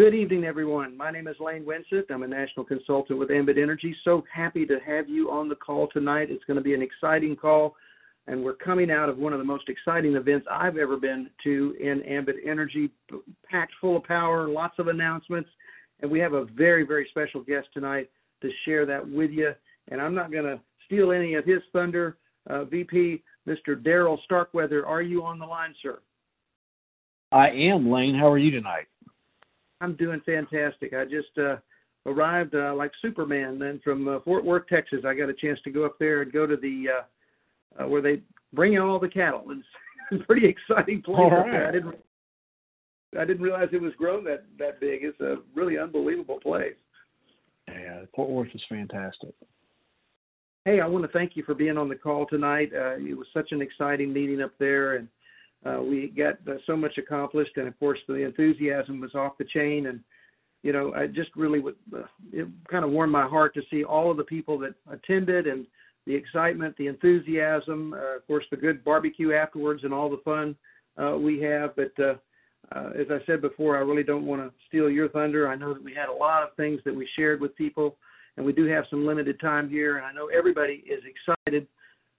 Good evening, everyone. My name is Lane Winsett. I'm a national consultant with Ambit Energy. So happy to have you on the call tonight. It's going to be an exciting call, and we're coming out of one of the most exciting events I've ever been to in Ambit Energy, packed full of power, lots of announcements, and we have a very, very special guest tonight to share that with you. And I'm not going to steal any of his thunder. Uh, VP, Mr. Daryl Starkweather, are you on the line, sir? I am, Lane. How are you tonight? I'm doing fantastic. I just uh, arrived uh, like Superman then from uh, Fort Worth, Texas. I got a chance to go up there and go to the uh, uh, where they bring in all the cattle. It's a pretty exciting place all. I didn't I didn't realize it was grown that that big. It's a really unbelievable place. Yeah, Fort Worth is fantastic. Hey, I want to thank you for being on the call tonight. Uh, it was such an exciting meeting up there, and uh, we got uh, so much accomplished. And of course, the enthusiasm was off the chain. And you know, I just really would uh, it kind of warmed my heart to see all of the people that attended and the excitement, the enthusiasm, uh, of course, the good barbecue afterwards, and all the fun uh, we have. But uh, uh, as I said before, I really don't want to steal your thunder. I know that we had a lot of things that we shared with people and we do have some limited time here. And I know everybody is excited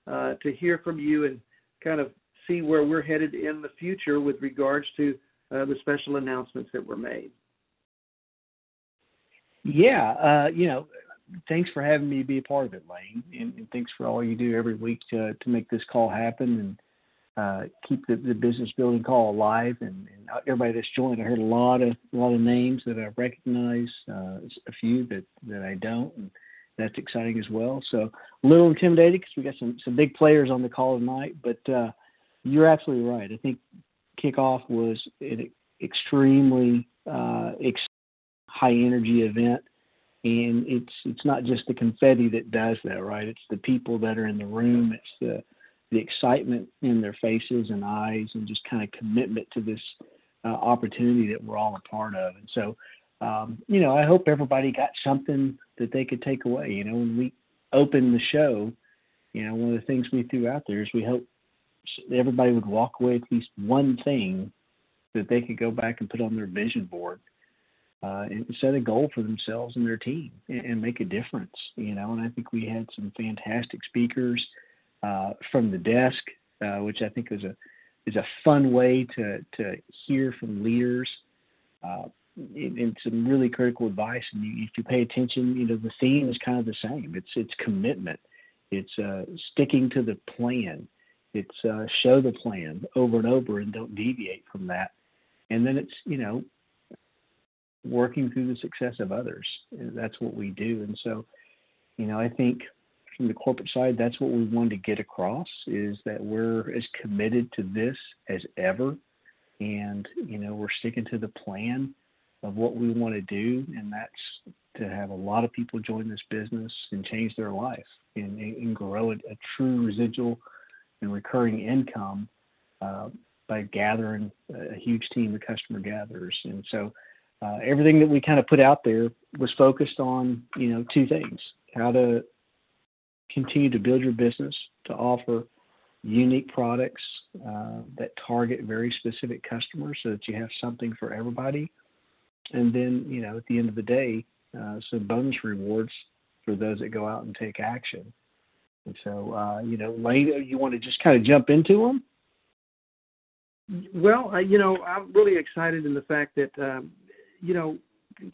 uh, to hear from you and kind of see where we're headed in the future with regards to uh, the special announcements that were made. Yeah, uh, you know, thanks for having me be a part of it, Lane, and, and thanks for all you do every week to to make this call happen and uh, keep the, the business building call alive. And, and everybody that's joined, I heard a lot of a lot of names that I recognize, uh, a few that that I don't, and that's exciting as well. So a little intimidated because we got some some big players on the call tonight, but uh, you're absolutely right. I think kickoff was an extremely uh, ex- high energy event. And it's it's not just the confetti that does that right? It's the people that are in the room. It's the the excitement in their faces and eyes and just kind of commitment to this uh, opportunity that we're all a part of. And so um, you know i hope everybody got something that they could take away. You know when we opened the show you know one of the things we threw out there is we hope everybody would walk away at least one thing that they could go back and put on their vision board uh, and set a goal for themselves and their team and, and make a difference. You know, and I think we had some fantastic speakers uh, from the desk, uh, which I think is a is a fun way to to hear from leaders. Uh, and, and some really critical advice, and if you pay attention, you know the theme is kind of the same. It's it's commitment, it's uh, sticking to the plan, it's uh, show the plan over and over, and don't deviate from that. And then it's you know working through the success of others. That's what we do. And so, you know, I think from the corporate side, that's what we want to get across is that we're as committed to this as ever. And, you know, we're sticking to the plan of what we want to do. And that's to have a lot of people join this business and change their life and, and grow a, a true residual and recurring income uh, by gathering a huge team of customer gatherers. And so, uh, everything that we kind of put out there was focused on you know two things how to continue to build your business to offer unique products uh, that target very specific customers so that you have something for everybody and then you know at the end of the day uh, some bonus rewards for those that go out and take action and so uh, you know Lane, you want to just kind of jump into them well, you know, I'm really excited in the fact that um, you know,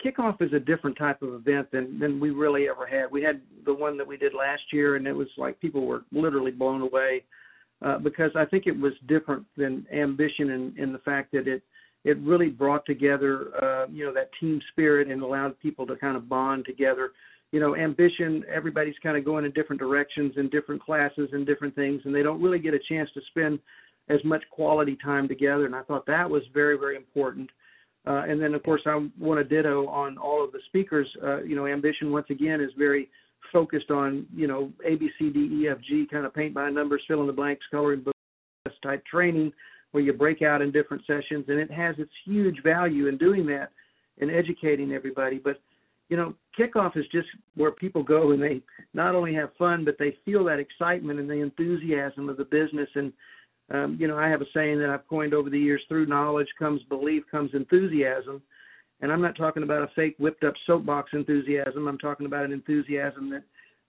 kickoff is a different type of event than than we really ever had. We had the one that we did last year, and it was like people were literally blown away uh, because I think it was different than Ambition in, in the fact that it it really brought together uh, you know that team spirit and allowed people to kind of bond together. You know, Ambition, everybody's kind of going in different directions in different classes and different things, and they don't really get a chance to spend as much quality time together. And I thought that was very very important. Uh, and then, of course, I want to ditto on all of the speakers. Uh, you know, Ambition once again is very focused on you know A B C D E F G kind of paint by numbers, fill in the blanks, coloring book type training where you break out in different sessions, and it has its huge value in doing that and educating everybody. But you know, kickoff is just where people go and they not only have fun, but they feel that excitement and the enthusiasm of the business and um, you know, I have a saying that I've coined over the years: through knowledge comes belief, comes enthusiasm. and I'm not talking about a fake whipped up soapbox enthusiasm. I'm talking about an enthusiasm that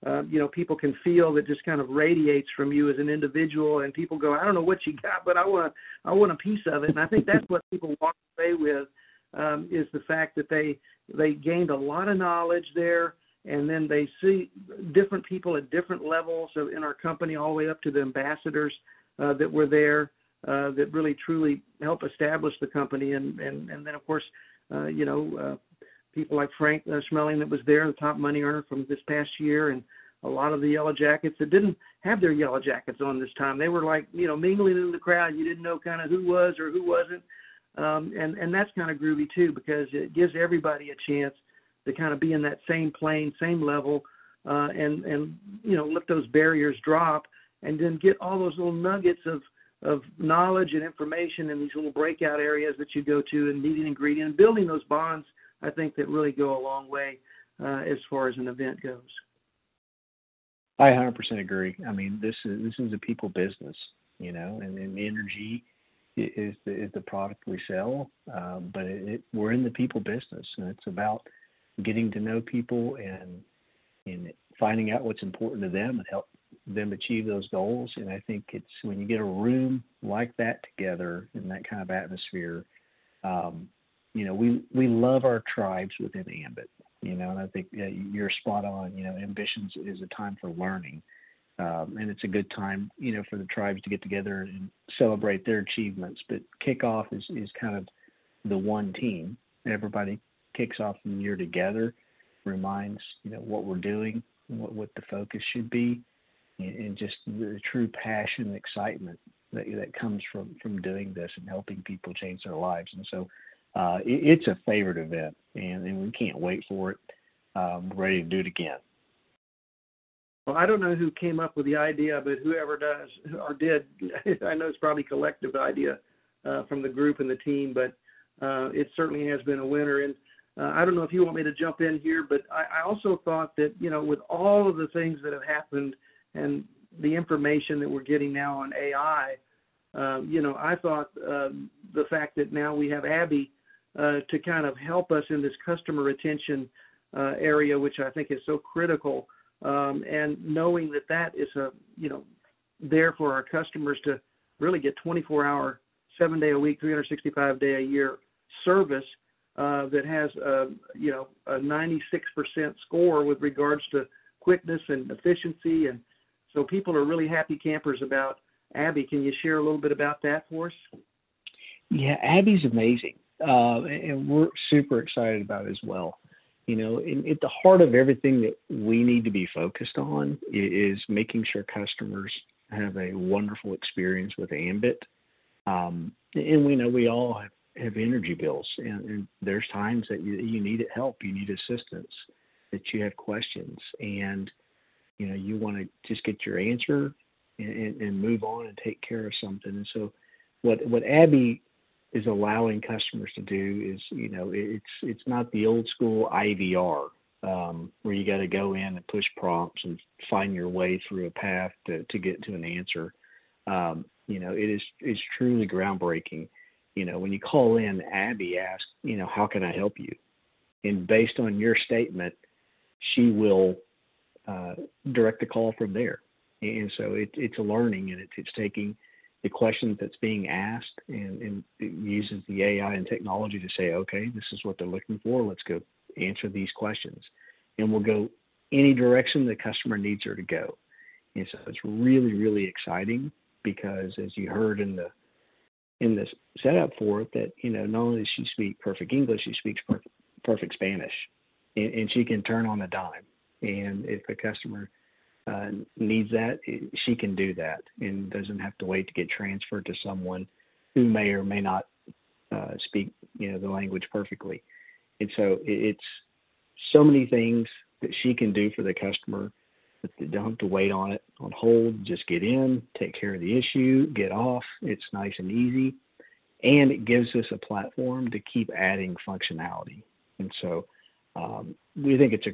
uh, you know people can feel that just kind of radiates from you as an individual, and people go, I don't know what you got, but I want I want a piece of it, and I think that's what people walk away with um, is the fact that they they gained a lot of knowledge there, and then they see different people at different levels of, in our company, all the way up to the ambassadors uh, that were there. Uh, that really truly help establish the company, and and and then of course, uh, you know, uh, people like Frank uh, Schmeling that was there, the top money earner from this past year, and a lot of the Yellow Jackets that didn't have their Yellow Jackets on this time. They were like, you know, mingling in the crowd. You didn't know kind of who was or who wasn't, um, and and that's kind of groovy too because it gives everybody a chance to kind of be in that same plane, same level, uh, and and you know let those barriers drop, and then get all those little nuggets of of knowledge and information in these little breakout areas that you go to and meeting ingredient and building those bonds I think that really go a long way uh, as far as an event goes. I 100% agree. I mean, this is this is a people business, you know, and, and energy is the is the product we sell, um, but it, it, we're in the people business, and it's about getting to know people and and finding out what's important to them and help them achieve those goals. And I think it's when you get a room like that together in that kind of atmosphere, um, you know, we we love our tribes within Ambit. You know, and I think yeah, you're spot on. You know, ambitions is a time for learning, um, and it's a good time, you know, for the tribes to get together and celebrate their achievements. But kickoff is is kind of the one team. Everybody kicks off the year together, reminds you know what we're doing, what what the focus should be, and, and just the true passion and excitement that that comes from from doing this and helping people change their lives. And so uh, it, it's a favorite event, and, and we can't wait for it. Um, ready to do it again. Well, I don't know who came up with the idea, but whoever does or did, I know it's probably a collective idea uh, from the group and the team, but uh, it certainly has been a winner. And uh, I don't know if you want me to jump in here, but I, I also thought that you know with all of the things that have happened and the information that we're getting now on AI, um, you know, I thought um, the fact that now we have Abby uh, to kind of help us in this customer retention uh, area, which I think is so critical. Um, and knowing that that is a you know there for our customers to really get 24 hour, seven day a week, 365 day a year service uh, that has a you know a 96% score with regards to quickness and efficiency, and so people are really happy campers about Abby. Can you share a little bit about that for us? Yeah, Abby's amazing uh, and we're super excited about it as well. You know, at the heart of everything that we need to be focused on is making sure customers have a wonderful experience with Ambit. Um, and we know we all have, have energy bills, and, and there's times that you, you need help, you need assistance, that you have questions, and you know you want to just get your answer and, and move on and take care of something. And so, what what Abby is allowing customers to do is, you know, it's it's not the old school IVR um, where you got to go in and push prompts and find your way through a path to, to get to an answer. Um, you know, it is it's truly groundbreaking. You know, when you call in, Abby asks, you know, how can I help you? And based on your statement, she will uh, direct the call from there. And so it, it's a learning and it, it's taking the questions that's being asked and, and uses the AI and technology to say, okay, this is what they're looking for. Let's go answer these questions. And we'll go any direction the customer needs her to go. And so it's really, really exciting because as you heard in the in the setup for it, that you know not only does she speak perfect English, she speaks perfect, perfect Spanish, and, and she can turn on a dime. And if a customer uh, needs that, she can do that and doesn't have to wait to get transferred to someone who may or may not uh, speak you know the language perfectly. And so it's so many things that she can do for the customer that they don't have to wait on it on hold. Just get in, take care of the issue, get off. It's nice and easy, and it gives us a platform to keep adding functionality. And so um, we think it's a,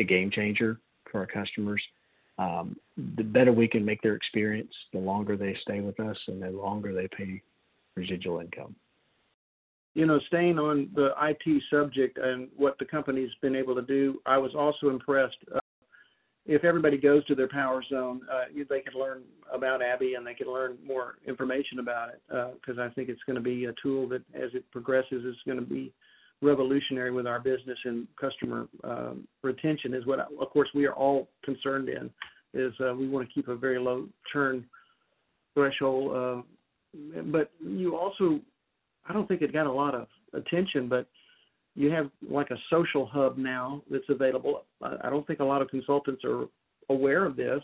a game changer for our customers um, the better we can make their experience, the longer they stay with us and the longer they pay residual income. you know, staying on the IT subject and what the company's been able to do, I was also impressed. Uh, if everybody goes to their PowerZone, uh, they can learn about Abby and they can learn more information about it because uh, I think it's going to be a tool that, as it progresses, is going to be revolutionary with our business and customer um, retention. Is what, of course, we are all concerned in. Is uh, we want to keep a very low churn threshold, uh, but you also, I don't think it got a lot of attention, but you have like a social hub now that's available. I don't think a lot of consultants are aware of this,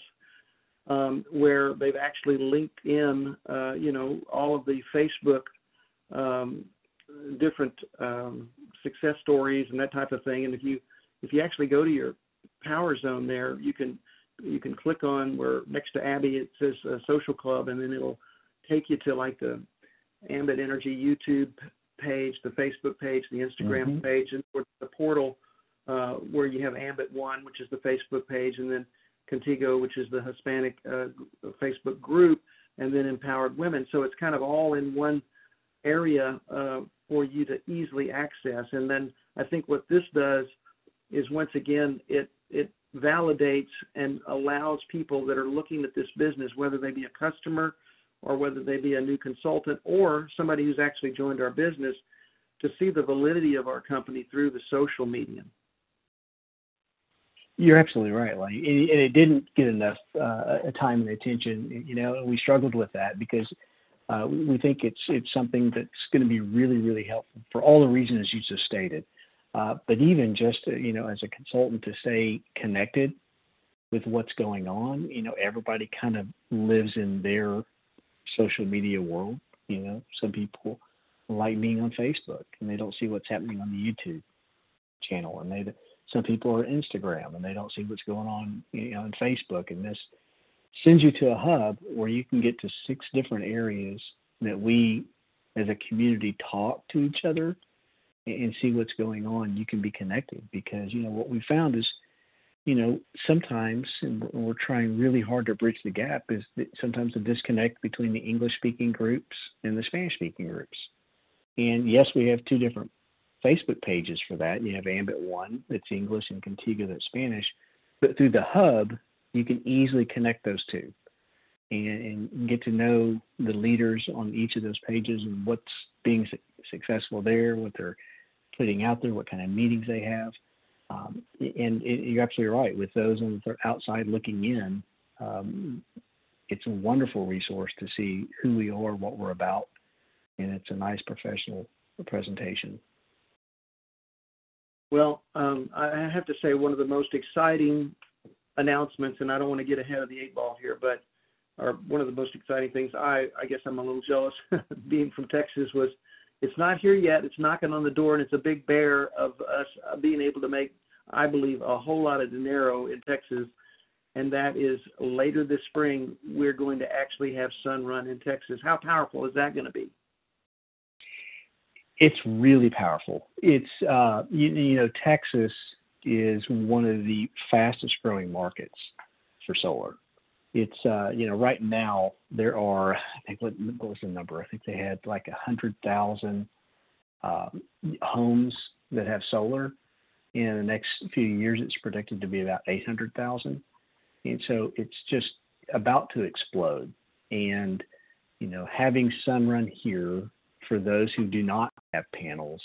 um, where they've actually linked in, uh, you know, all of the Facebook um, different um, success stories and that type of thing. And if you if you actually go to your PowerZone there, you can you can click on where next to Abby it says uh, social club, and then it'll take you to like the Ambit Energy YouTube page, the Facebook page, the Instagram mm-hmm. page, and the portal uh, where you have Ambit One, which is the Facebook page, and then Contigo, which is the Hispanic uh, Facebook group, and then Empowered Women. So it's kind of all in one area uh, for you to easily access. And then I think what this does is once again it it validates and allows people that are looking at this business, whether they be a customer or whether they be a new consultant or somebody who's actually joined our business to see the validity of our company through the social medium. You're absolutely right, Lenny. And it didn't get enough uh, time and attention. You know, we struggled with that because uh, we think it's it's something that's going to be really, really helpful for all the reasons you just stated. Uh, but even just uh, you know, as a consultant, to stay connected with what's going on. You know, everybody kind of lives in their social media world. You know, some people like being on Facebook and they don't see what's happening on the YouTube channel, and they some people are on Instagram and they don't see what's going on you know on Facebook. And this sends you to a hub where you can get to six different areas that we as a community talk to each other and see what's going on. You can be connected because you know what we found is you know, sometimes, and we're trying really hard to bridge the gap, is that sometimes the disconnect between the English speaking groups and the Spanish speaking groups. And yes, we have two different Facebook pages for that. You have Ambit One that's English and Contigo that's Spanish. But through the hub, you can easily connect those two and, and get to know the leaders on each of those pages and what's being su- successful there, what they're putting out there, what kind of meetings they have. Um, and it, you're absolutely right. With those on the outside looking in, um, it's a wonderful resource to see who we are, what we're about, and it's a nice professional presentation. Well, um, I have to say one of the most exciting announcements, and I don't want to get ahead of the eight ball here, but or one of the most exciting things I, I guess I'm a little jealous being from Texas was it's not here yet. It's knocking on the door, and it's a big bear of us being able to make, I believe, a whole lot of dinero in Texas. And that is later this spring, we're going to actually have Sunrun in Texas. How powerful is that going to be? It's really powerful. It's uh, you, you know Texas is one of the fastest growing markets for solar it's uh, you know right now there are I think what, what was the number? I think they had like a hundred thousand uh, homes that have solar. In the next few years, it's predicted to be about eight hundred thousand, and so it's just about to explode. And you know, having Sunrun here for those who do not have panels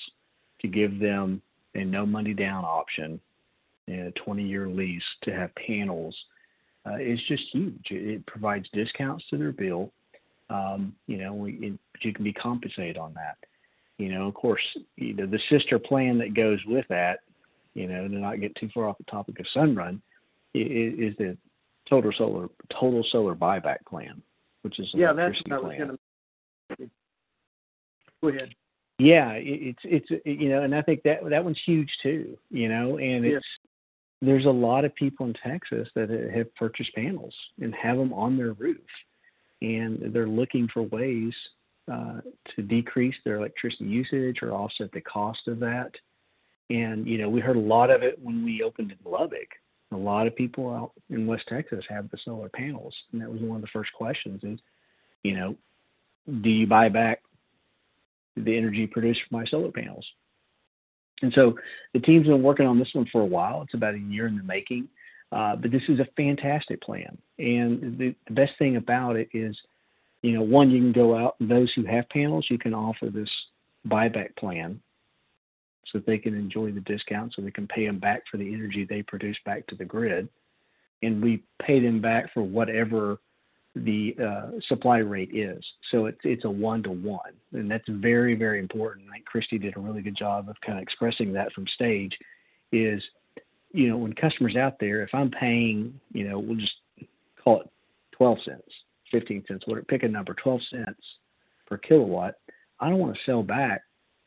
to give them a no money down option and a 20 year lease to have panels uh, is just huge. It, it, provides discounts to their bill. Um, you know, we, it, you can be compensated on that. You know, of course, you know, the sister plan that goes with that, you know, to not get too far off the topic of Sunrun, is, is the total solar total solar buyback plan, which is yeah, that's what I was going to. Go ahead. Yeah, it's it's you know, and I think that that one's huge too. You know, and it's there's a lot of people in Texas that have purchased panels and have them on their roof, and they're looking for ways uh, to decrease their electricity usage or offset the cost of that. And you know, we heard a lot of it when we opened in Lubbock. A lot of people out in West Texas have the solar panels, and that was one of the first questions: is, you know, do you buy back the energy produced from my solar panels. And so the team's been working on this one for a while. It's about a year in the making. Uh, but this is a fantastic plan. And the, the best thing about it is, you know, one, you can go out those who have panels, you can offer this buyback plan so that they can enjoy the discount so they can pay them back for the energy they produce back to the grid. And we pay them back for whatever the uh, supply rate is. So it's it's a one to one, and that's very very important. I think Christy did a really good job of kind of expressing that from stage. Is you know when customers out there, if I'm paying, you know, we'll just call it twelve cents, fifteen cents, whatever, pick a number, twelve cents per kilowatt. I don't want to sell back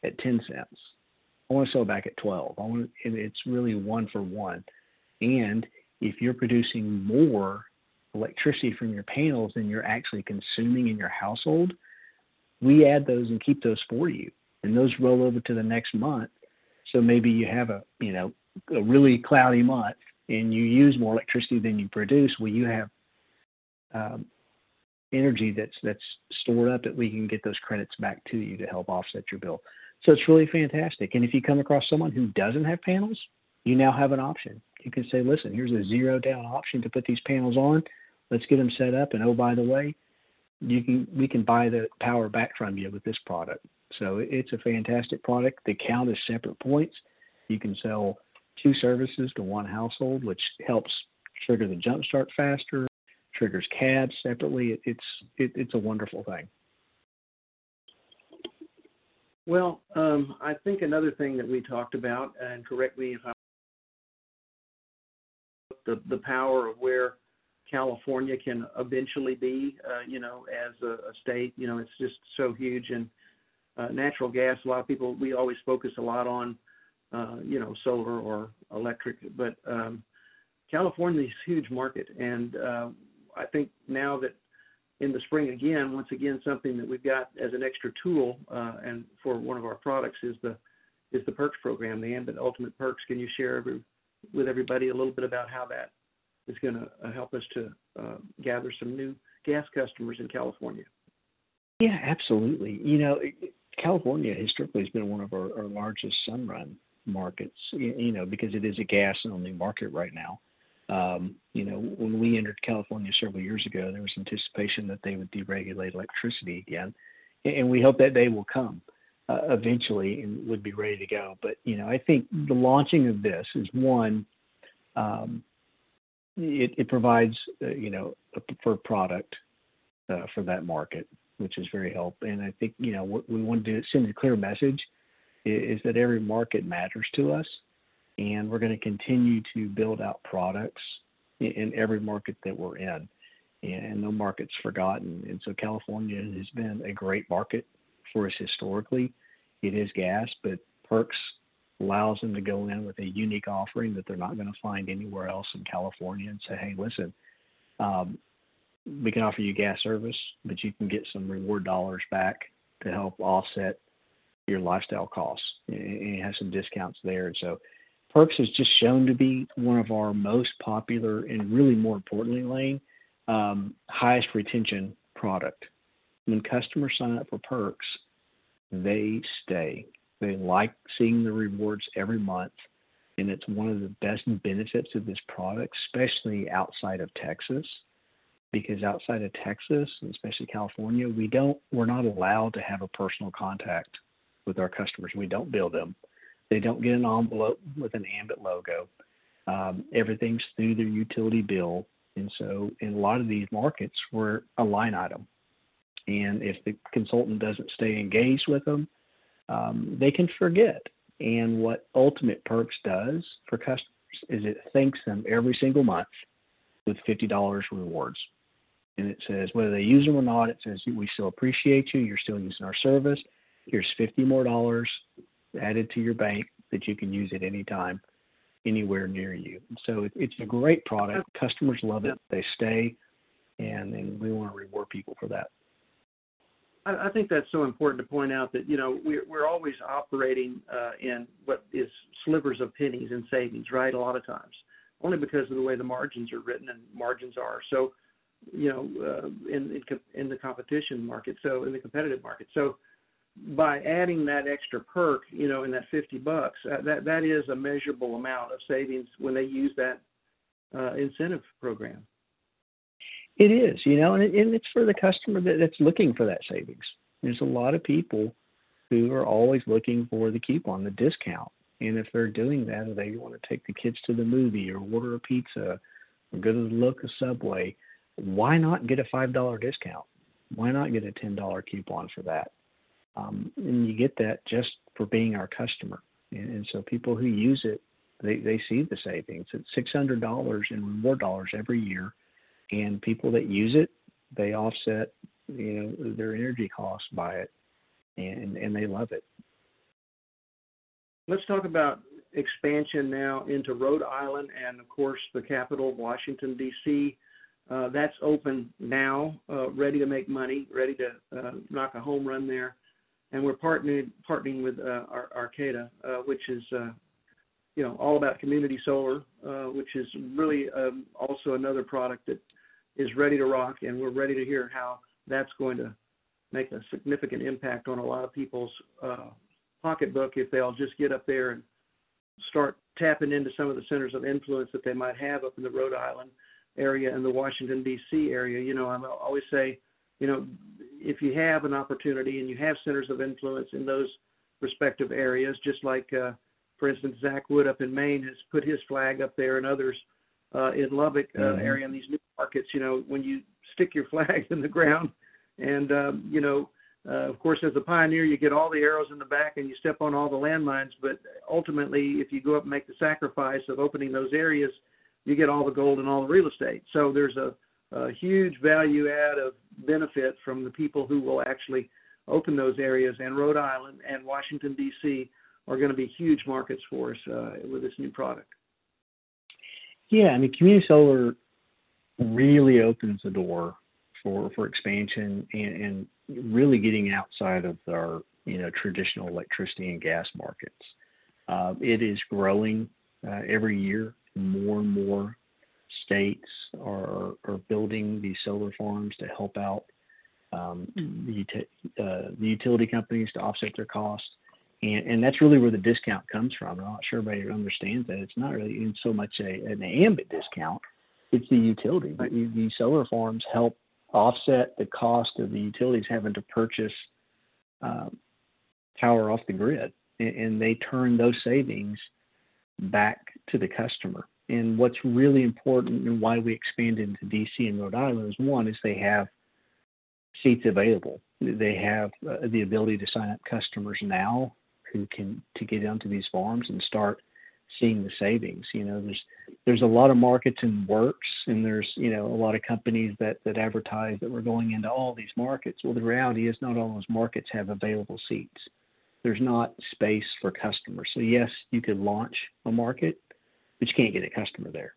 at ten cents. I want to sell back at twelve. I want and it's really one for one. And if you're producing more electricity from your panels than you're actually consuming in your household, we add those and keep those for you. And those roll over to the next month. So maybe you have a, you know, a really cloudy month and you use more electricity than you produce. Well, you have um, energy that's that's stored up that we can get those credits back to you to help offset your bill. So it's really fantastic. And if you come across someone who doesn't have panels, you now have an option. You can say, listen, here's a zero down option to put these panels on. Let's get them set up. And oh, by the way, you can we can buy the power back from you with this product. So it's a fantastic product. The count is separate points. You can sell two services to one household, which helps trigger the jump start faster, triggers cabs separately. It's it, it's a wonderful thing. Well, um, I think another thing that we talked about, and correct me if I'm the the power of where California can eventually be, uh, you know, as a, a state. You know, it's just so huge. And uh, natural gas, a lot of people, we always focus a lot on, uh, you know, solar or electric, but um, California is a huge market. And uh, I think now that in the spring again, once again, something that we've got as an extra tool uh, and for one of our products is the is the perks program, the Ambit Ultimate Perks. Can you share every, with everybody a little bit about how that is going to uh, help us to uh, gather some new gas customers in California. Yeah, absolutely. You know, California historically has been one of our, our largest Sunrun markets. You know, because it is a gas only market right now. Um, you know, when we entered California several years ago, there was anticipation that they would deregulate electricity again, and we hope that day will come uh, eventually and would be ready to go. But you know, I think the launching of this is one. Um, it, it provides uh, you know a preferred product uh, for that market, which is very helpful. And I think you know what we want to send a clear message is, is that every market matters to us, and we're going to continue to build out products in, in every market that we're in, and no market's forgotten. And so California has been a great market for us historically. It is gas, but perks allows them to go in with a unique offering that they're not going to find anywhere else in California and say, hey, listen, um, we can offer you gas service, but you can get some reward dollars back to help offset your lifestyle costs and have some discounts there. And so Perks has just shown to be one of our most popular and really more importantly, Lane, um, highest retention product. When customers sign up for Perks, they stay. They like seeing the rewards every month, and it's one of the best benefits of this product, especially outside of Texas. Because outside of Texas, especially California, we don't we're not allowed to have a personal contact with our customers. We don't bill them. They don't get an envelope with an Ambit logo. Um, everything's through their utility bill, and so in a lot of these markets, we're a line item. And if the consultant doesn't stay engaged with them, um, they can forget. And what Ultimate Perks does for customers is it thanks them every single month with $50 rewards. And it says whether they use them or not, it says we still appreciate you. You're still using our service. Here's 50 more dollars added to your bank that you can use at any time, anywhere near you. So it's a great product. Customers love it. They stay, and, and we want to reward people for that. I, think that's so important to point out that you know we're we're always operating uh, in what is slivers of pennies in savings, right? A lot of times, only because of the way the margins are written and margins are. So, you know, uh, in, in in the competition market, so in the competitive market, so by adding that extra perk, you know, in that 50 bucks, uh, that that is a measurable amount of savings when they use that uh, incentive program. It is, you know, and, it, and it's for the customer that, that's looking for that savings. There's a lot of people who are always looking for the coupon, the discount. And if they're doing that, or they want to take the kids to the movie, or order a pizza, or go to the local subway, why not get a five dollar discount? Why not get a ten dollar coupon for that? Um, and you get that just for being our customer. And, and so people who use it, they they see the savings. It's six hundred dollars in reward dollars every year and people that use it, they offset you know their energy costs by it, and and they love it. Let's talk about expansion now into Rhode Island and of course the capital, of Washington D.C. Uh, that's open now, uh, ready to make money, ready to uh, knock a home run there, and we're partnering partnering with uh, Arcadia, uh, which is uh, you know all about community solar, which is really um, also another product that is ready to rock, and we're ready to hear how that's going to make a significant impact on a lot of people's uh, pocketbook if they'll just get up there and start tapping into some of the centers of influence that they might have up in the Rhode Island area and the Washington D.C. area. You know, I always say, you know, if you have an opportunity and you have centers of influence in those respective areas, just like, uh, for instance, Zach Wood up in Maine has put his flag up there, and others uh, in Lubbock uh, mm-hmm. area in these new markets. You know, when you stick your flag in the ground, and um, you know, uh, of course, as a pioneer, you get all the arrows in the back and you step on all the landmines. But ultimately, if you go up and make the sacrifice of opening those areas, you get all the gold and all the real estate. So there's a, a huge value add of benefit from the people who will actually open those areas. And Rhode Island and Washington D.C. are going to be huge markets for us uh, with this new product. Yeah, I mean, community solar really opens the door for for expansion and, and really getting outside of our you know traditional electricity and gas markets. Uh, it is growing uh, every year. More and more states are are building these solar farms to help out um, the, uh, the utility companies to offset their costs. And, and that's really where the discount comes from. I'm not sure everybody understands that. It's not really so much a, an ambit discount, it's the utility. Right. The solar farms help offset the cost of the utilities having to purchase um, power off the grid, and, and they turn those savings back to the customer. And what's really important and why we expanded into DC and Rhode Island is one is they have seats available. They have uh, the ability to sign up customers now who can to get onto these farms and start seeing the savings. You know, there's there's a lot of markets in works, and there's you know a lot of companies that that advertise that we're going into all these markets. Well, the reality is not all those markets have available seats. There's not space for customers. So yes, you could launch a market, but you can't get a customer there.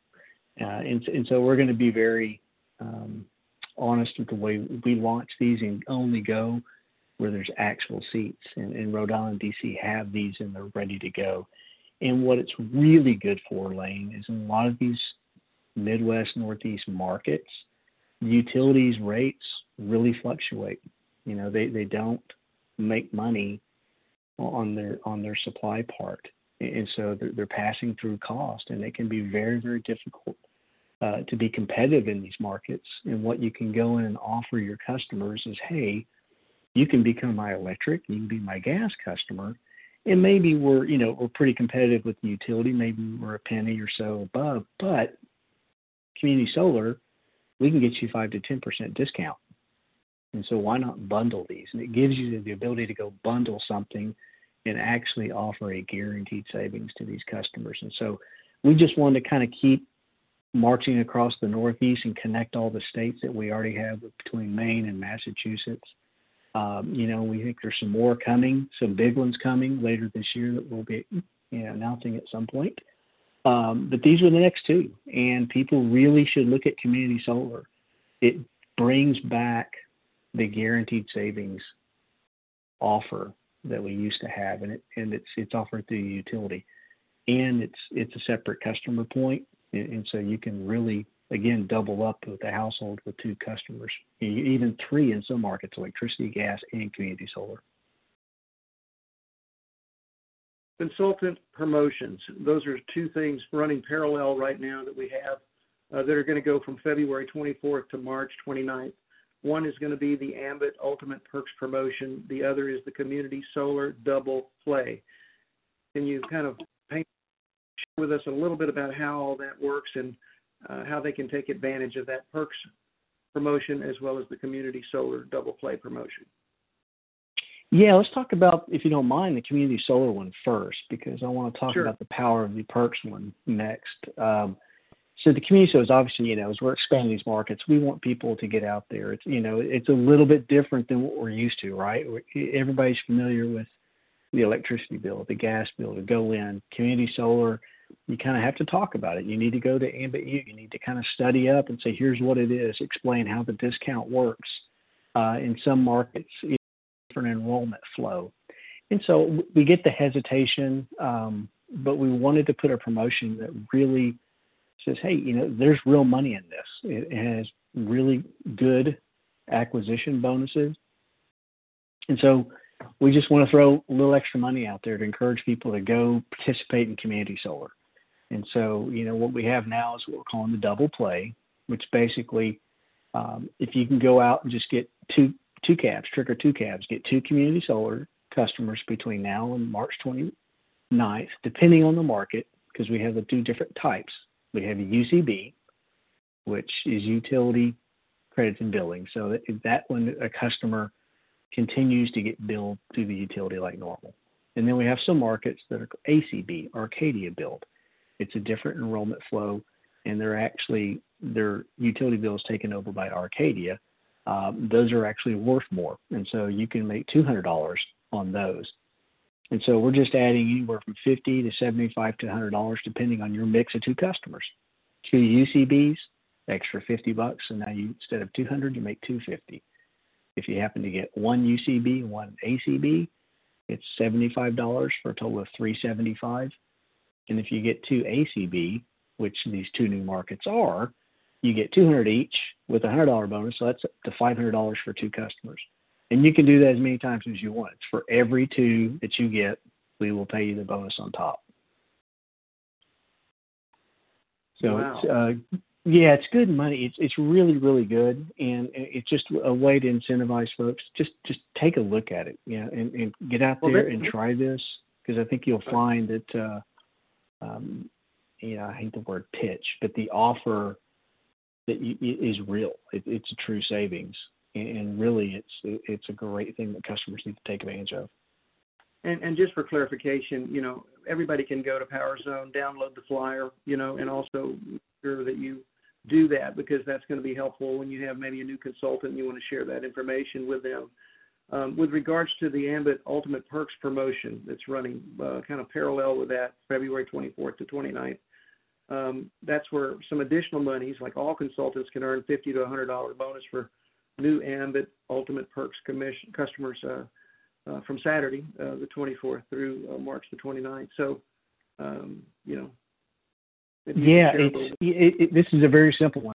Uh, and and so we're going to be very um, honest with the way we launch these and only go where there's actual seats. And, and Rhode Island, DC have these and they're ready to go. And what it's really good for, Lane, is in a lot of these Midwest, Northeast markets, utilities rates really fluctuate. You know, they, they don't make money on their on their supply part, and so they're, they're passing through cost, and it can be very very difficult uh, to be competitive in these markets. And what you can go in and offer your customers is, hey, you can become my electric, you can be my gas customer, and maybe we're you know we're pretty competitive with the utility. Maybe we're a penny or so above, but community solar, we can get you five to ten percent discount. And so why not bundle these? And it gives you the ability to go bundle something and actually offer a guaranteed savings to these customers. And so we just wanted to kind of keep marching across the Northeast and connect all the states that we already have between Maine and Massachusetts um, you know, we think there's some more coming, some big ones coming later this year that we'll be you know, announcing at some point. Um, but these are the next two, and people really should look at community solar. It brings back the guaranteed savings offer that we used to have, and it and it's it's offered through utility, and it's it's a separate customer point, and, and so you can really again double up with a household with two customers, even three in some markets, electricity, gas, and community solar. consultant promotions. Those are two things running parallel right now that we have uh, that are going to go from February 24th to March 29th. One is going to be the Ambit Ultimate Perks promotion. The other is the Community Solar Double Play. Can you kind of paint with us a little bit about how all that works and uh, how they can take advantage of that perks promotion as well as the Community Solar Double Play promotion? Yeah, let's talk about, if you don't mind, the community solar one first, because I want to talk sure. about the power of the perks one next. Um, so the community solar is obviously, you know, as we're expanding these markets, we want people to get out there. It's, you know, it's a little bit different than what we're used to, right? Everybody's familiar with the electricity bill, the gas bill to go in. Community solar, you kind of have to talk about it. You need to go to Ambit. You need to kind of study up and say, here's what it is, explain how the discount works. Uh, in some markets, different enrollment flow. And so we get the hesitation, um, but we wanted to put a promotion that really says, hey, you know, there's real money in this. It has really good acquisition bonuses. And so we just want to throw a little extra money out there to encourage people to go participate in community solar. And so, you know, what we have now is what we're calling the double play, which basically, um, if you can go out and just get two two cabs, trigger two cabs, get two community solar customers between now and March 29th, depending on the market, because we have the two different types. We have a UCB, which is utility credits and billing. So that, that one, a customer continues to get billed through the utility like normal. And then we have some markets that are ACB, Arcadia billed. It's a different enrollment flow, and they're actually their utility bill is taken over by Arcadia, um, those are actually worth more. And so you can make $200 on those. And so we're just adding anywhere from 50 to 75 to $100 depending on your mix of two customers. Two UCBs, extra 50 bucks, and now you instead of 200, you make 250. If you happen to get one UCB one ACB, it's $75 for a total of 375. And if you get two ACB, which these two new markets are, you get 200 each with a $100 bonus. So that's up to $500 for two customers. And you can do that as many times as you want. It's for every two that you get, we will pay you the bonus on top. So wow. it's uh, yeah, it's good money. It's it's really really good, and it's just a way to incentivize folks. Just just take a look at it, yeah, and, and get out well, there and try this because I think you'll find that. Uh, um, you know, I hate the word pitch, but the offer that is real. It, it's a true savings, and really, it's it's a great thing that customers need to take advantage of. And, and just for clarification, you know, everybody can go to PowerZone, download the flyer, you know, and also make sure that you do that because that's going to be helpful when you have maybe a new consultant and you want to share that information with them. Um, with regards to the Ambit Ultimate Perks promotion that's running uh, kind of parallel with that, February 24th to 29th, um, that's where some additional monies, like all consultants, can earn fifty to hundred dollar bonus for new Ambit Ultimate Perks commission customers uh, uh, from Saturday, uh, the 24th, through uh, March the 29th. So, um, you know. Yeah, it's, it, it, this is a very simple one.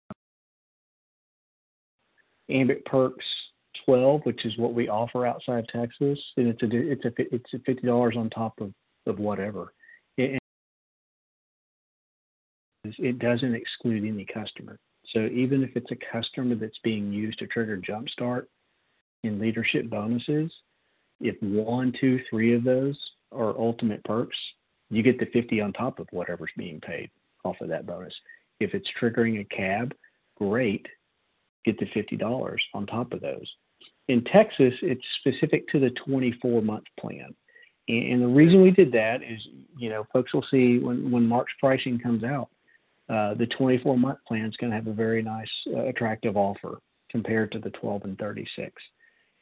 Ambit Perks 12, which is what we offer outside of Texas, and it's a it's a it's a fifty dollars on top of of whatever it doesn't exclude any customer. So even if it's a customer that's being used to trigger Jumpstart in leadership bonuses, if one, two, three of those are ultimate perks, you get the 50 on top of whatever's being paid off of that bonus. If it's triggering a cab, great, get the $50 on top of those. In Texas, it's specific to the 24 month plan. And the reason we did that is, you know, folks will see when, when March pricing comes out, uh, the 24 month plan is going to have a very nice, uh, attractive offer compared to the 12 and 36.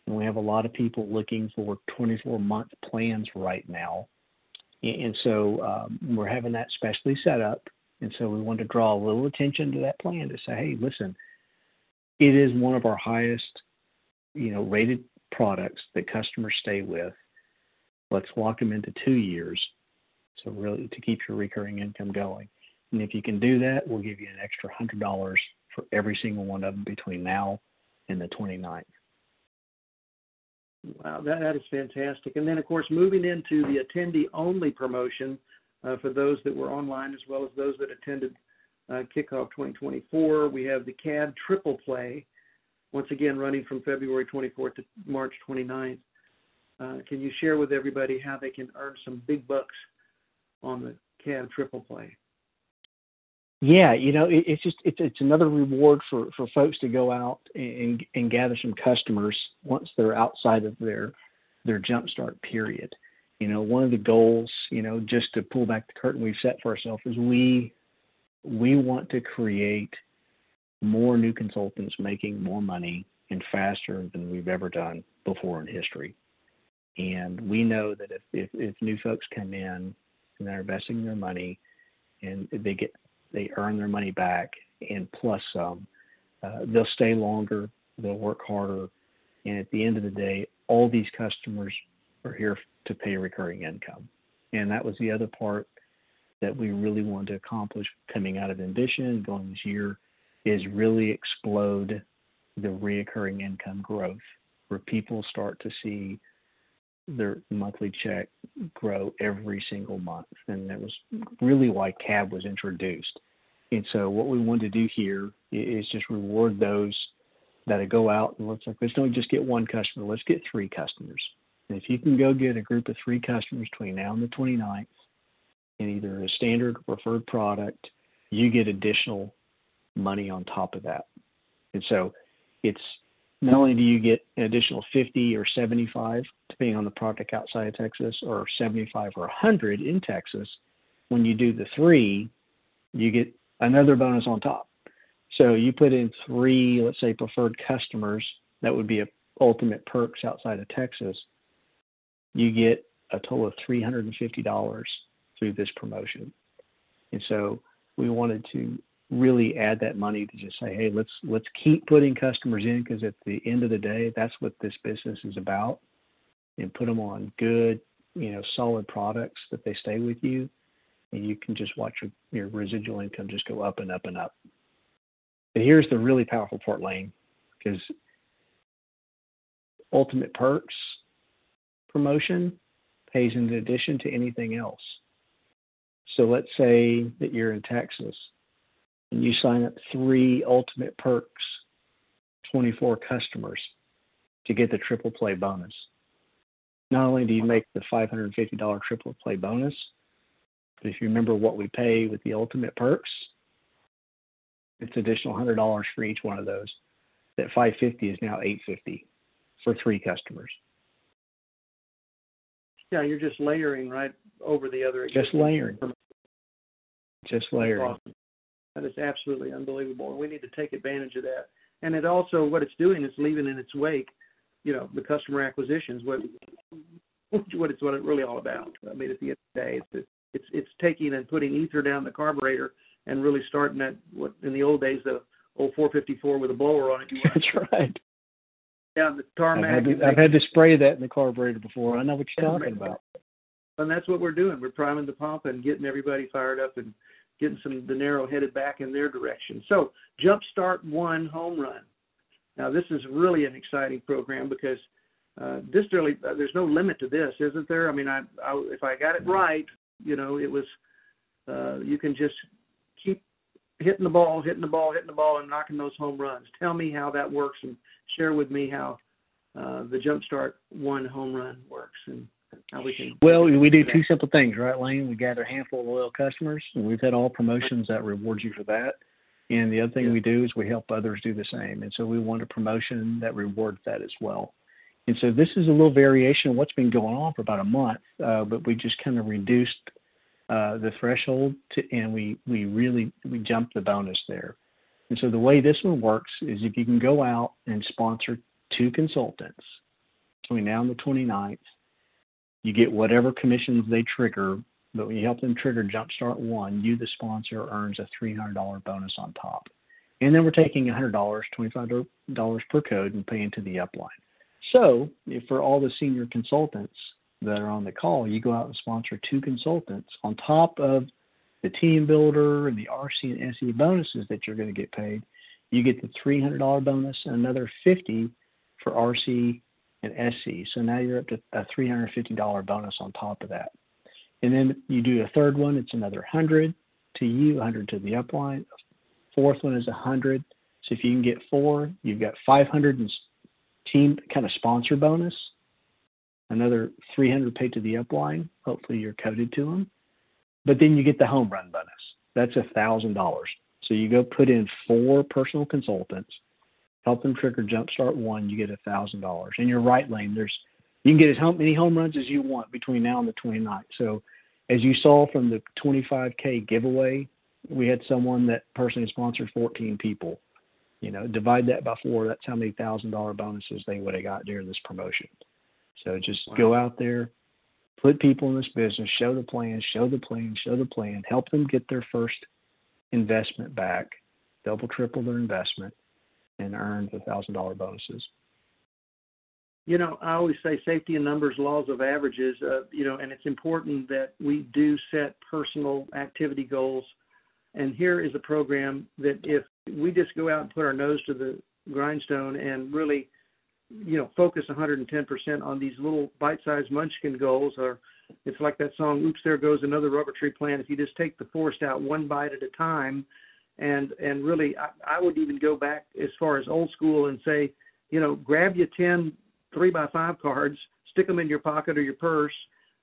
And we have a lot of people looking for 24 month plans right now. And so um, we're having that specially set up. And so we want to draw a little attention to that plan to say, hey, listen, it is one of our highest, you know, rated products that customers stay with. Let's lock them into two years. So really to keep your recurring income going. And if you can do that, we'll give you an extra $100 for every single one of them between now and the 29th. Wow, that, that is fantastic. And then, of course, moving into the attendee only promotion uh, for those that were online as well as those that attended uh, Kickoff 2024, we have the CAB Triple Play, once again running from February 24th to March 29th. Uh, can you share with everybody how they can earn some big bucks on the CAB Triple Play? Yeah, you know, it, it's just it's it's another reward for for folks to go out and and gather some customers once they're outside of their their jumpstart period. You know, one of the goals, you know, just to pull back the curtain we've set for ourselves is we we want to create more new consultants making more money and faster than we've ever done before in history. And we know that if, if, if new folks come in and they're investing their money and they get they earn their money back and plus some. Uh, they'll stay longer, they'll work harder, and at the end of the day, all these customers are here to pay recurring income. And that was the other part that we really wanted to accomplish coming out of Ambition, going this year, is really explode the reoccurring income growth, where people start to see their monthly check grow every single month. And that was really why CAB was introduced. And so what we wanted to do here is just reward those that go out and let's like let's don't just get one customer, let's get three customers. And if you can go get a group of three customers between now and the 29th in either a standard or preferred product, you get additional money on top of that. And so it's not only do you get an additional 50 or 75, depending on the project outside of Texas, or 75 or 100 in Texas, when you do the three, you get another bonus on top. So you put in three, let's say, preferred customers, that would be a ultimate perks outside of Texas. You get a total of $350 through this promotion. And so we wanted to really add that money to just say, hey, let's let's keep putting customers in because at the end of the day, that's what this business is about, and put them on good, you know, solid products that they stay with you, and you can just watch your, your residual income just go up and up and up. But here's the really powerful part, Lane, because Ultimate Perks promotion pays in addition to anything else. So let's say that you're in Texas and you sign up three Ultimate Perks 24 customers to get the triple play bonus. Not only do you make the $550 triple play bonus, but if you remember what we pay with the Ultimate Perks, it's additional $100 for each one of those. That 550 is now 850 for three customers. Yeah, you're just layering right over the other. Just layering. Just layering. Awesome. That is absolutely unbelievable, and we need to take advantage of that. And it also, what it's doing is leaving in its wake, you know, the customer acquisitions. What what it's what it's really all about. I mean, at the end of the day, it's it's it's taking and putting ether down the carburetor and really starting at what in the old days the old 454 with a blower on it. That's right. Down the tarmac. I've had, to, I've had to spray that in the carburetor before. I know what you're talking about. And that's what we're doing. We're priming the pump and getting everybody fired up and getting some narrow headed back in their direction. So Jumpstart One Home Run. Now this is really an exciting program because uh, this really uh, there's no limit to this, isn't there? I mean, I, I if I got it right, you know, it was uh, you can just keep hitting the ball, hitting the ball, hitting the ball, and knocking those home runs. Tell me how that works, and share with me how uh, the Jumpstart One home run works, and we can. Well, we do two simple things, right, Lane? We gather a handful of loyal customers, and we've had all promotions that reward you for that. And the other thing yeah. we do is we help others do the same. And so we want a promotion that rewards that as well. And so this is a little variation of what's been going on for about a month, uh, but we just kind of reduced uh, the threshold to, and we, we really we jumped the bonus there. And so the way this one works is if you can go out and sponsor two consultants between now and the 29th, you get whatever commissions they trigger. But when you help them trigger Jumpstart One, you, the sponsor, earns a $300 bonus on top. And then we're taking $100, $25 per code, and paying to the upline. So, for all the senior consultants that are on the call, you go out and sponsor two consultants on top of the team builder and the RC and SE bonuses that you're going to get paid. You get the $300 bonus and another 50 for RC and SC. So now you're up to a $350 bonus on top of that. And then you do a third one, it's another 100 to you, 100 to the upline. Fourth one is 100. So if you can get four, you've got 500 and team kind of sponsor bonus, another 300 paid to the upline. Hopefully you're coded to them. But then you get the home run bonus. That's a thousand dollars. So you go put in four personal consultants, help them trigger jumpstart one, you get a thousand dollars. In your right lane, there's you can get as many home runs as you want between now and the 29th. So as you saw from the 25k giveaway, we had someone that personally sponsored 14 people. You know, divide that by four. That's how many thousand dollar bonuses they would have got during this promotion. So just wow. go out there, put people in this business, show the plan, show the plan, show the plan, help them get their first investment back, double, triple their investment, and earn the thousand dollar bonuses. You know, I always say safety in numbers, laws of averages. Uh, you know, and it's important that we do set personal activity goals. And here is a program that if we just go out and put our nose to the grindstone and really you know focus 110% on these little bite-sized munchkin goals or it's like that song oops there goes another rubber tree plant if you just take the forest out one bite at a time and and really I, I would even go back as far as old school and say you know grab your 10 three by five cards stick them in your pocket or your purse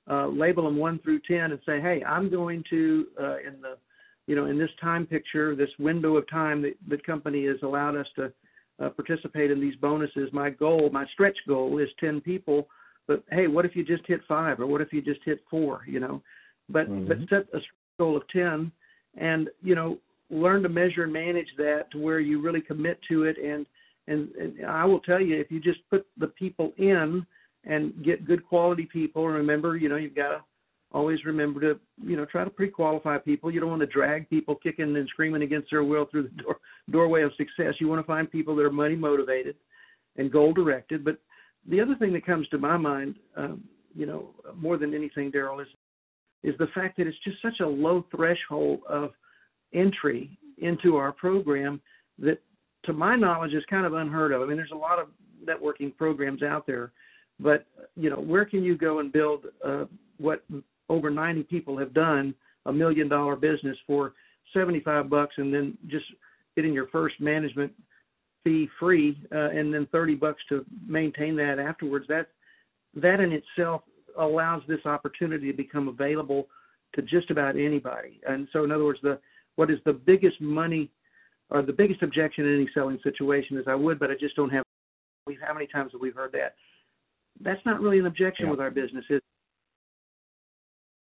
uh, label them one through 10 and say hey i'm going to uh, in the you know in this time picture this window of time that the company has allowed us to uh, participate in these bonuses. My goal, my stretch goal, is 10 people. But hey, what if you just hit five, or what if you just hit four? You know, but mm-hmm. but set a goal of 10, and you know, learn to measure and manage that to where you really commit to it. And and, and I will tell you, if you just put the people in and get good quality people, remember, you know, you've got to always remember to you know try to pre-qualify people. You don't want to drag people kicking and screaming against their will through the door, doorway of success. You want to find people that are money motivated and goal directed. But the other thing that comes to my mind, um, you know, more than anything, Daryl, is is the fact that it's just such a low threshold of entry into our program that, to my knowledge, is kind of unheard of. I mean, there's a lot of networking programs out there, but you know, where can you go and build uh, what over 90 people have done a million dollar business for 75 bucks and then just getting your first management fee free uh, and then 30 bucks to maintain that afterwards that that in itself allows this opportunity to become available to just about anybody and so in other words the what is the biggest money or the biggest objection in any selling situation is I would but I just don't have how many times have we heard that that's not really an objection yeah. with our business is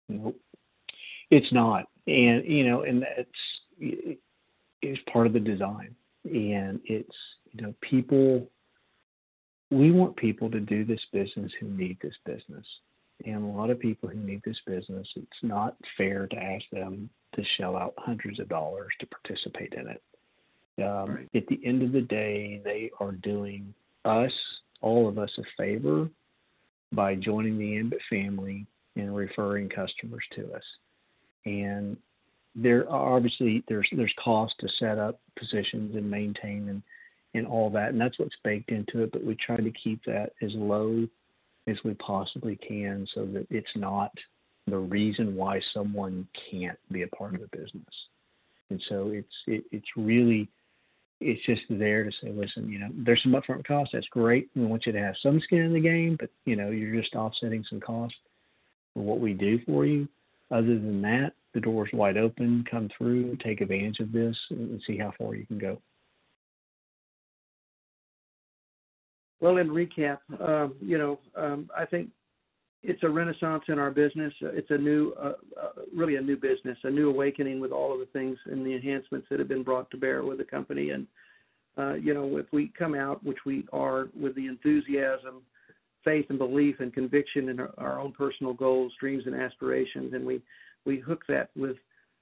Nope. It's not. And, you know, and that's, it's part of the design. And it's, you know, people, we want people to do this business who need this business. And a lot of people who need this business, it's not fair to ask them to shell out hundreds of dollars to participate in it. Um, right. At the end of the day, they are doing us, all of us, a favor by joining the Ambit family and referring customers to us. And there are obviously there's there's cost to set up positions and maintain and and all that, and that's what's baked into it. But we try to keep that as low as we possibly can, so that it's not the reason why someone can't be a part of the business. And so it's it, it's really it's just there to say, listen, you know, there's some upfront cost. That's great. We want you to have some skin in the game, but you know, you're just offsetting some costs for what we do for you. Other than that, the door's wide open. Come through, take advantage of this, and see how far you can go. Well, in recap, um, you know, um, I think it's a renaissance in our business. It's a new, uh, uh, really a new business, a new awakening with all of the things and the enhancements that have been brought to bear with the company. And uh, you know, if we come out, which we are, with the enthusiasm faith and belief and conviction in our, our own personal goals, dreams, and aspirations, and we we hook that with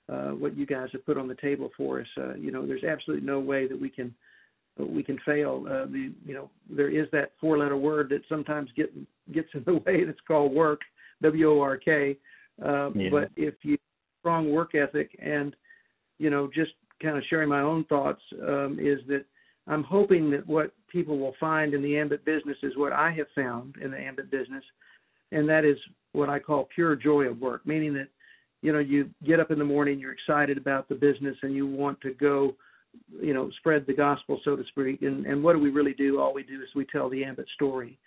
uh, what you guys have put on the table for us. Uh, you know, there's absolutely no way that we can we can fail. Uh, the you know there is that four-letter word that sometimes get gets in the way. That's called work, W O R K. Uh, yeah. But if you strong work ethic and you know just kind of sharing my own thoughts um, is that I'm hoping that what people will find in the Ambit business is what I have found in the Ambit business, and that is what I call pure joy of work, meaning that you know you get up in the morning, you're excited about the business, and you want to go, you know, spread the gospel, so to speak. And and what do we really do? All we do is we tell the Ambit story,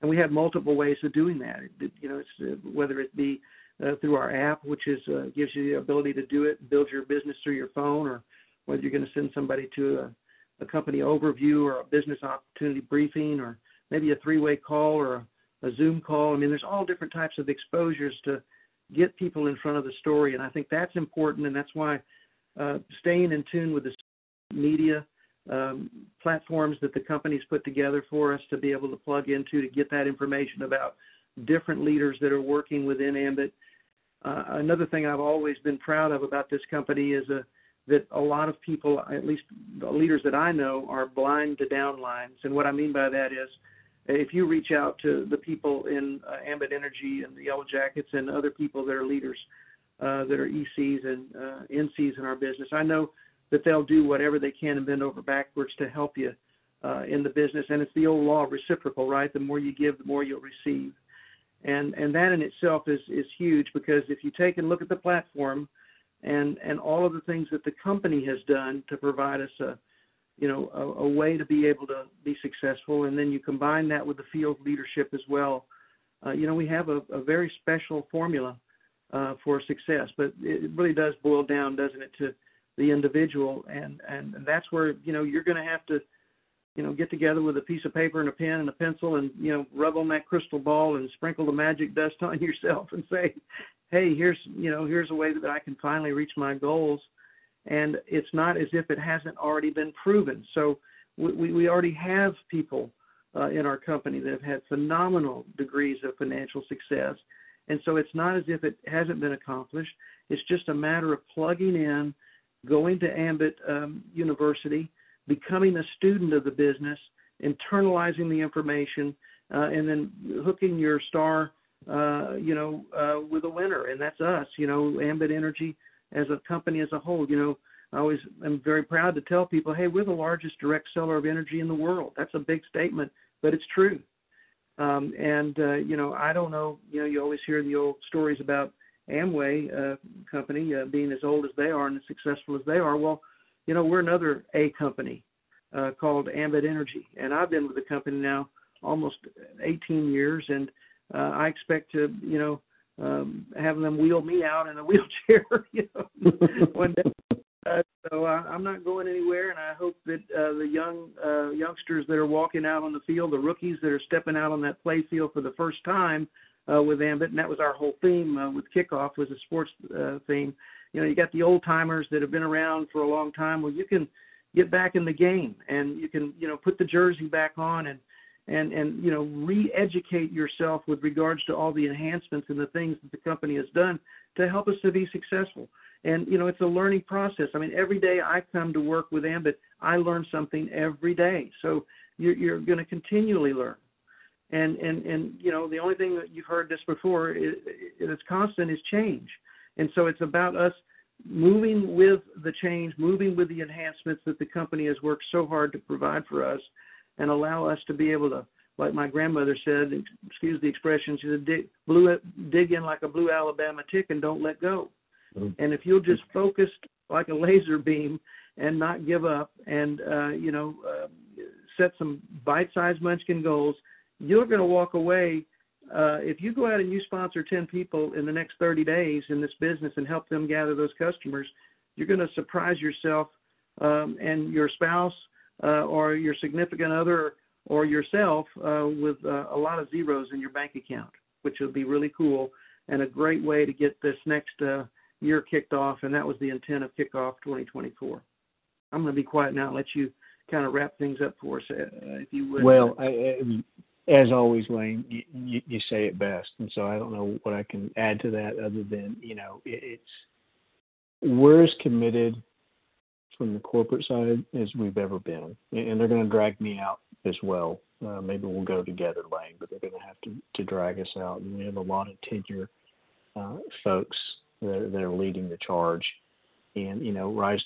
and we have multiple ways of doing that. You know, it's uh, whether it be uh, through our app, which is uh, gives you the ability to do it, build your business through your phone, or whether you're going to send somebody to a, a company overview or a business opportunity briefing, or maybe a three-way call or a, a Zoom call. I mean, there's all different types of exposures to get people in front of the story, and I think that's important, and that's why uh, staying in tune with the media um, platforms that the companies put together for us to be able to plug into to get that information about different leaders that are working within Ambit. Uh, another thing I've always been proud of about this company is a, uh, that a lot of people, at least the leaders that I know, are blind to downlines. And what I mean by that is if you reach out to the people in uh, Ambit Energy and the Yellow Jackets and other people that are leaders uh, that are ECs and uh, NCs in our business, I know that they'll do whatever they can and bend over backwards to help you uh, in the business. And it's the old law of reciprocal, right? The more you give, the more you'll receive. And and that in itself is is huge because if you take and look at the platform, and and all of the things that the company has done to provide us a you know a, a way to be able to be successful, and then you combine that with the field leadership as well. Uh, you know we have a, a very special formula uh, for success, but it really does boil down, doesn't it, to the individual, and and, that's where you know you're going to have to, you know, get together with a piece of paper and a pen and a pencil, and you know, rub on that crystal ball and sprinkle the magic dust on yourself, and say, hey, here's you know, here's a way that I can finally reach my goals, and it's not as if it hasn't already been proven. So we we already have people uh, in our company that have had phenomenal degrees of financial success. And so it's not as if it hasn't been accomplished. It's just a matter of plugging in going to Ambit um, University, becoming a student of the business, internalizing the information, uh, and then hooking your star, uh, you know, uh, with a winner, and that's us. You know, Ambit Energy as a company as a whole. You know, I always am very proud to tell people, hey, we're the largest direct seller of energy in the world. That's a big statement, but it's true. Um, and uh, you know, I don't know. You know, you always hear the old stories about Amway uh, company uh, being as old as they are and as successful as they are. Well, you know, we're another A company uh, called Ambit Energy, and I've been with the company now almost 18 years, and uh, I expect to, you know, um, have them wheel me out in a wheelchair, you know, one day. Uh, so I, I'm not going anywhere, and I hope that uh, the young uh, youngsters that are walking out on the field, the rookies that are stepping out on that play field for the first time, uh, with Ambit, and that was our whole theme uh, with kickoff was a sports uh, theme. You know, you got the old timers that have been around for a long time. Well, you can get back in the game, and you can you know put the jersey back on and and and you know re-educate yourself with regards to all the enhancements and the things that the company has done to help us to be successful. And you know, it's a learning process. I mean, every day I come to work with Ambit, I learn something every day. So you're, you're going to continually learn and and and you know the only thing that you've heard this before is, is constant is change and so it's about us moving with the change moving with the enhancements that the company has worked so hard to provide for us and allow us to be able to like my grandmother said excuse the expression she said dig, blue, dig in like a blue alabama tick and don't let go mm-hmm. and if you'll just focus like a laser beam and not give up and uh, you know uh, set some bite-sized munchkin goals you're going to walk away uh, if you go out and you sponsor 10 people in the next 30 days in this business and help them gather those customers, you're going to surprise yourself um, and your spouse uh, or your significant other or yourself uh, with uh, a lot of zeros in your bank account, which will be really cool and a great way to get this next uh, year kicked off. And that was the intent of Kickoff 2024. I'm going to be quiet now and let you kind of wrap things up for us, uh, if you would. Well, I, I, as always, Wayne, you, you, say it best, and so I don't know what I can add to that other than you know it, it's we're as committed from the corporate side as we've ever been, and they're going to drag me out as well. Uh, maybe we'll go together, Lane, but they're going to have to to drag us out, and we have a lot of tenure uh, folks that are, that are leading the charge. And you know, Reis,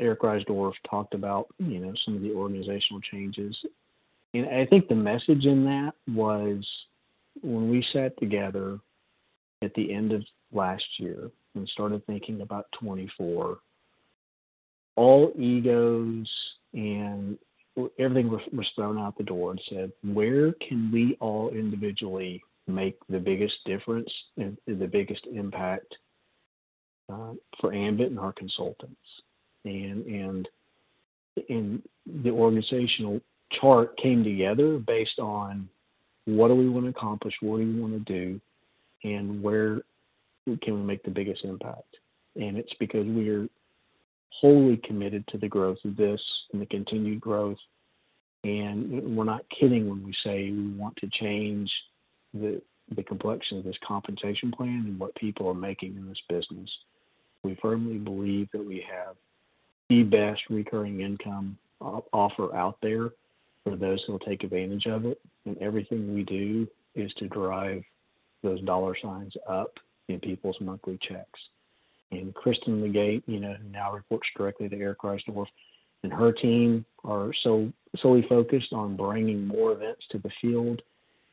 Eric Reisdorf talked about you know some of the organizational changes and I think the message in that was when we sat together at the end of last year and started thinking about 24, all egos and everything was, thrown out the door and said, where can we all individually make the biggest difference and the biggest impact uh, for Ambit and our consultants? And and and the organizational chart came together based on what do we want to accomplish, what do we want to do, and where can we make the biggest impact. And it's because we are wholly committed to the growth of this and the continued growth. And we're not kidding when we say we want to change the the complexion of this compensation plan and what people are making in this business. We firmly believe that we have the best recurring income uh, offer out there for those who will take advantage of it. And everything we do is to drive those dollar signs up in people's monthly checks. And Kristen Legate, you know, now reports directly to Eric Reisdorf, and her team are so solely focused on bringing more events to the field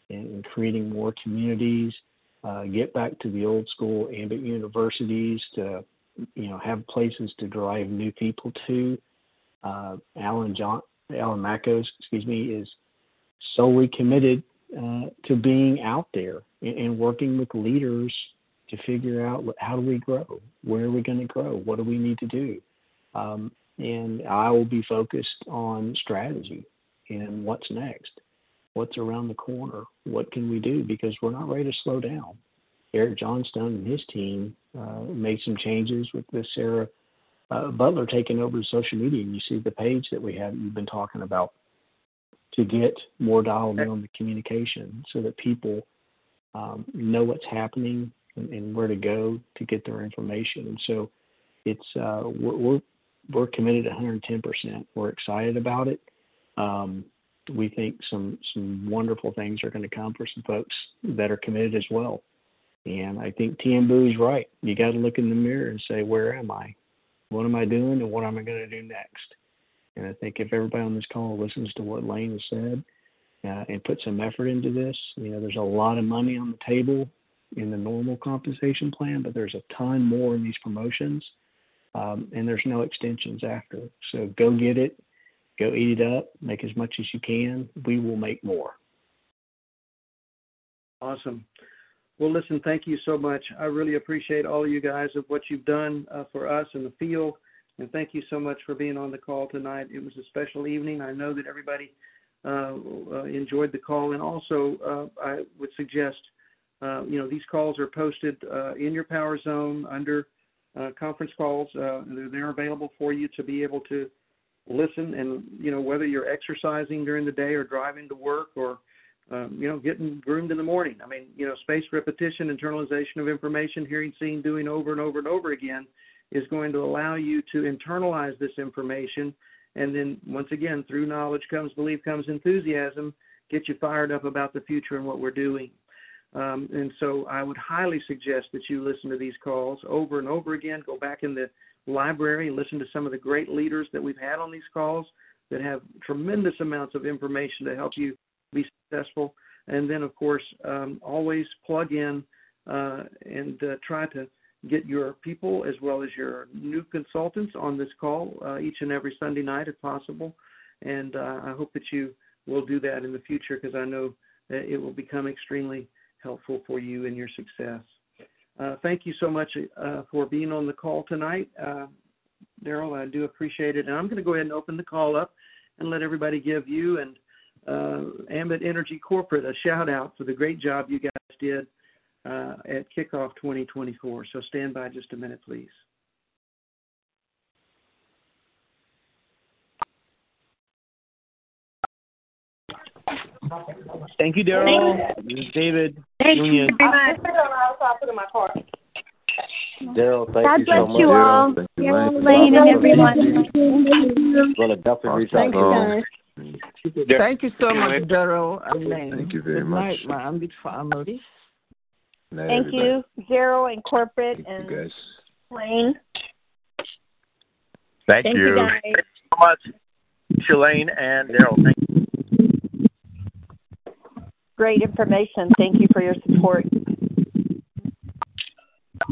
and, creating more communities. Uh, get back to the old school ambit universities to, you know, have places to drive new people to. Uh, Alan John, Alan Makos, excuse me, is solely committed uh, to being out there and, and working with leaders to figure out how do we grow, where are we going to grow, what do we need to do, um, and I will be focused on strategy and what's next, what's around the corner, what can we do? Because we're not ready to slow down. Eric Johnstone and his team uh, made some changes with this Sarah uh, Butler taking over social media, and you see the page that we have you've been talking about to get more dialed in on the communication so that people um, know what's happening and, and, where to go to get their information. And so it's uh, we're, we're, we're committed 110 percent. We're excited about it. Um, we think some some wonderful things are going to come for some folks that are committed as well. And I think Tian is right. You got to look in the mirror and say, where am I? What am I doing, and what am I going to do next? And I think if everybody on this call listens to what Lane has said uh, and put some effort into this, you know, there's a lot of money on the table in the normal compensation plan, but there's a ton more in these promotions, um, and there's no extensions after. So go get it, go eat it up, make as much as you can. We will make more. Awesome. Well, listen, thank you so much. I really appreciate all of you guys of what you've done uh, for us in the field. And thank you so much for being on the call tonight. It was a special evening. I know that everybody uh, uh, enjoyed the call. And also, uh, I would suggest, uh, you know, these calls are posted uh, in your PowerZone under conference calls. they're, they're available for you to be able to listen. And, you know, whether you're exercising during the day or driving to work or um, you know, getting groomed in the morning. I mean, you know, spaced repetition, internalization of information, hearing, seeing, doing over and over and over again is going to allow you to internalize this information. And then, once again, through knowledge comes belief, comes enthusiasm, get you fired up about the future and what we're doing. Um, and so, I would highly suggest that you listen to these calls over and over again. Go back in the library and listen to some of the great leaders that we've had on these calls that have tremendous amounts of information to help you be successful. And then, of course, um, always plug in uh, and uh, try to get your people as well as your new consultants on this call uh, each and every Sunday night if possible. And uh, I hope that you will do that in the future because I know that it will become extremely helpful for you and your success. Uh, thank you so much uh, for being on the call tonight. Daryl, I do appreciate it. And I'm going to go ahead and open the call up and let everybody give you and uh, Ambit Energy Corporate a shout out for the great job you guys did uh, at kickoff 2024. So stand by just a minute, please. Thank you, Daryl. This is David. Thank you very much. Daryl, thank God you bless so much. you all. Thank you, Lane. Lane and everyone. Gonna definitely reach out Thank you, you. Thank you so much, Daryl and Lane. Thank you very Good much. night, my Ambit family. Night, Thank everybody. you, Zero and corporate Thank and you guys. Lane. Thank, Thank you. you, guys. Thank you so much, Shalane and Daryl. Thank you. great information. Thank you for your support.